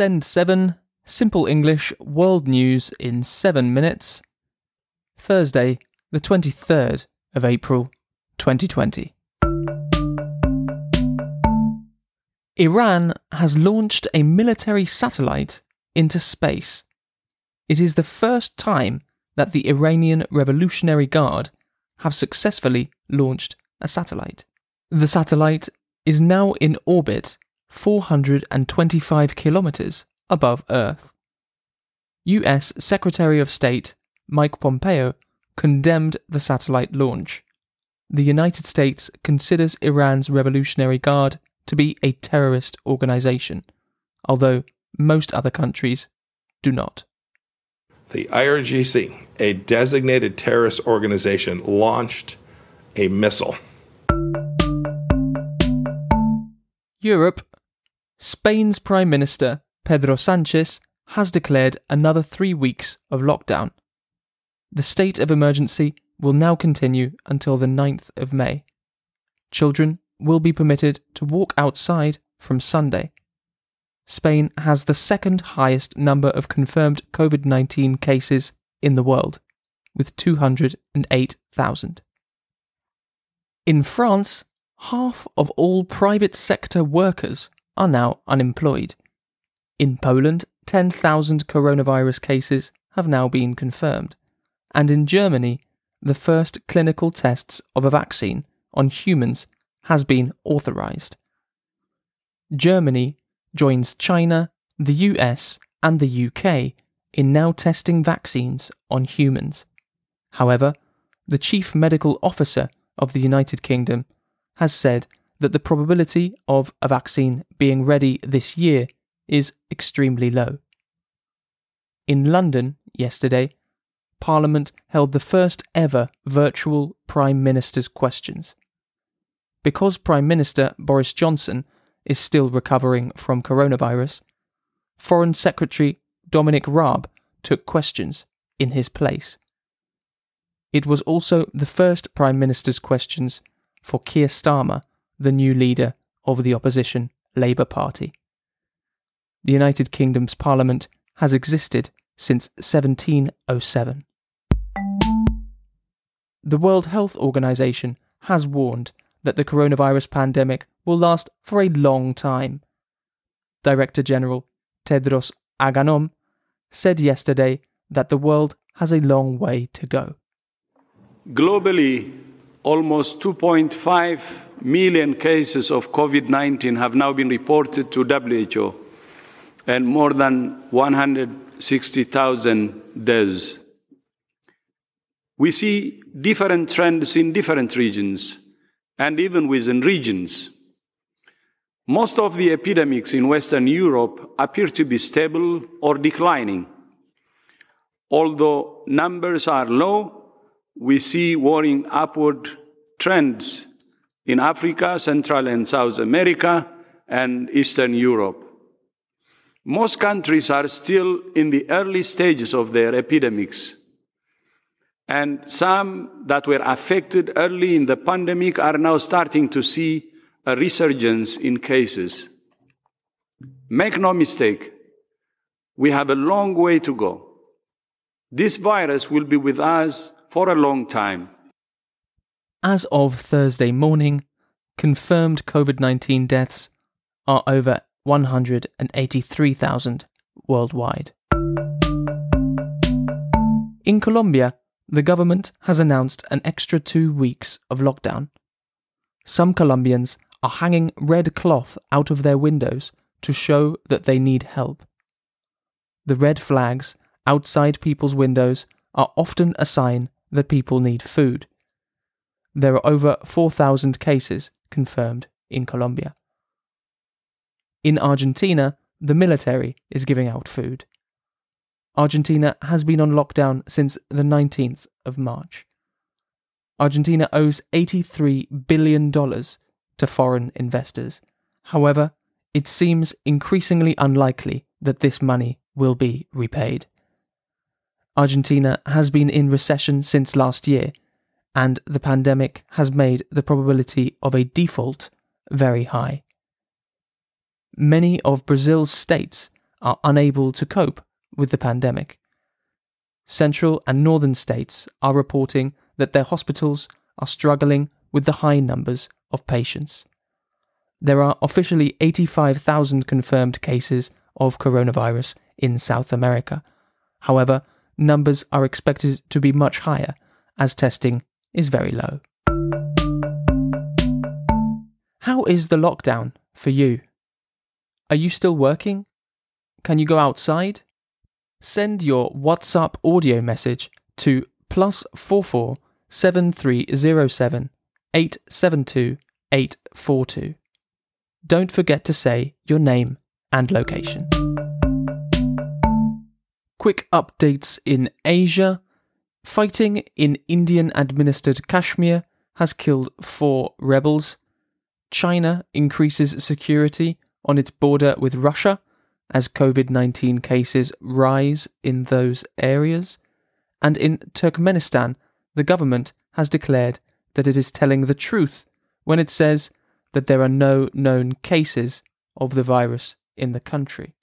Send 7, Simple English World News in 7 minutes. Thursday, the 23rd of April, 2020. Iran has launched a military satellite into space. It is the first time that the Iranian Revolutionary Guard have successfully launched a satellite. The satellite is now in orbit 425 kilometers above Earth. US Secretary of State Mike Pompeo condemned the satellite launch. The United States considers Iran's Revolutionary Guard to be a terrorist organization, although most other countries do not. The IRGC, a designated terrorist organization, launched a missile. Europe Spain's Prime Minister, Pedro Sanchez, has declared another three weeks of lockdown. The state of emergency will now continue until the 9th of May. Children will be permitted to walk outside from Sunday. Spain has the second highest number of confirmed COVID 19 cases in the world, with 208,000. In France, half of all private sector workers are now unemployed. In Poland, 10,000 coronavirus cases have now been confirmed. And in Germany, the first clinical tests of a vaccine on humans has been authorized. Germany joins China, the US, and the UK in now testing vaccines on humans. However, the chief medical officer of the United Kingdom has said that the probability of a vaccine being ready this year is extremely low. In London yesterday, Parliament held the first ever virtual Prime Minister's questions. Because Prime Minister Boris Johnson is still recovering from coronavirus, Foreign Secretary Dominic Raab took questions in his place. It was also the first Prime Minister's questions for Keir Starmer the new leader of the opposition Labour Party. The United Kingdom's Parliament has existed since 1707. The World Health Organization has warned that the coronavirus pandemic will last for a long time. Director General Tedros Adhanom said yesterday that the world has a long way to go. Globally, almost 2.5 million cases of COVID 19 have now been reported to WHO, and more than 160,000 deaths. We see different trends in different regions and even within regions. Most of the epidemics in Western Europe appear to be stable or declining. Although numbers are low, we see worrying upward trends in Africa, Central and South America, and Eastern Europe. Most countries are still in the early stages of their epidemics. And some that were affected early in the pandemic are now starting to see a resurgence in cases. Make no mistake, we have a long way to go. This virus will be with us for a long time. As of Thursday morning, confirmed COVID 19 deaths are over 183,000 worldwide. In Colombia, the government has announced an extra two weeks of lockdown. Some Colombians are hanging red cloth out of their windows to show that they need help. The red flags outside people's windows are often a sign that people need food there are over 4,000 cases confirmed in Colombia. In Argentina, the military is giving out food. Argentina has been on lockdown since the 19th of March. Argentina owes $83 billion to foreign investors. However, it seems increasingly unlikely that this money will be repaid. Argentina has been in recession since last year and the pandemic has made the probability of a default very high. Many of Brazil's states are unable to cope with the pandemic. Central and northern states are reporting that their hospitals are struggling with the high numbers of patients. There are officially 85,000 confirmed cases of coronavirus in South America. However, numbers are expected to be much higher as testing is very low. How is the lockdown for you? Are you still working? Can you go outside? Send your WhatsApp audio message to plus four four seven three zero seven eight seven two eight four two. Don't forget to say your name and location. Quick updates in Asia. Fighting in Indian administered Kashmir has killed four rebels. China increases security on its border with Russia as COVID 19 cases rise in those areas. And in Turkmenistan, the government has declared that it is telling the truth when it says that there are no known cases of the virus in the country.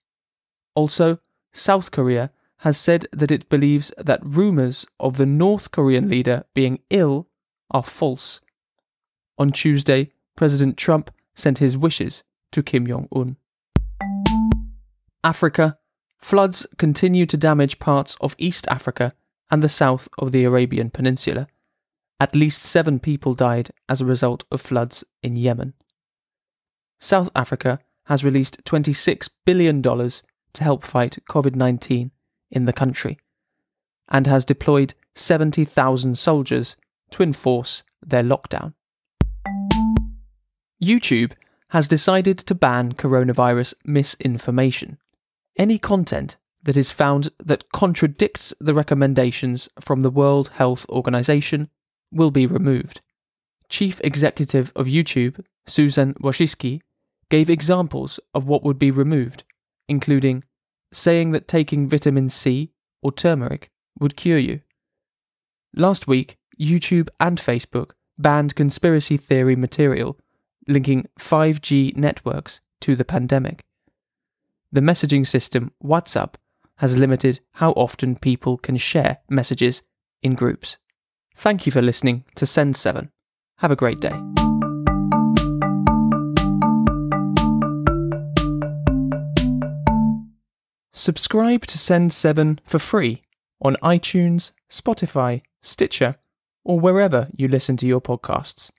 Also, South Korea has said that it believes that rumours of the North Korean leader being ill are false. On Tuesday, President Trump sent his wishes to Kim Jong un. Africa, floods continue to damage parts of East Africa and the south of the Arabian Peninsula. At least seven people died as a result of floods in Yemen. South Africa has released $26 billion to help fight COVID 19 in the country and has deployed 70,000 soldiers to enforce their lockdown. YouTube has decided to ban coronavirus misinformation. Any content that is found that contradicts the recommendations from the World Health Organization will be removed. Chief Executive of YouTube, Susan Wojcicki, gave examples of what would be removed, including saying that taking vitamin C or turmeric would cure you. Last week, YouTube and Facebook banned conspiracy theory material linking 5G networks to the pandemic. The messaging system WhatsApp has limited how often people can share messages in groups. Thank you for listening to Send 7. Have a great day. Subscribe to Send 7 for free on iTunes, Spotify, Stitcher, or wherever you listen to your podcasts.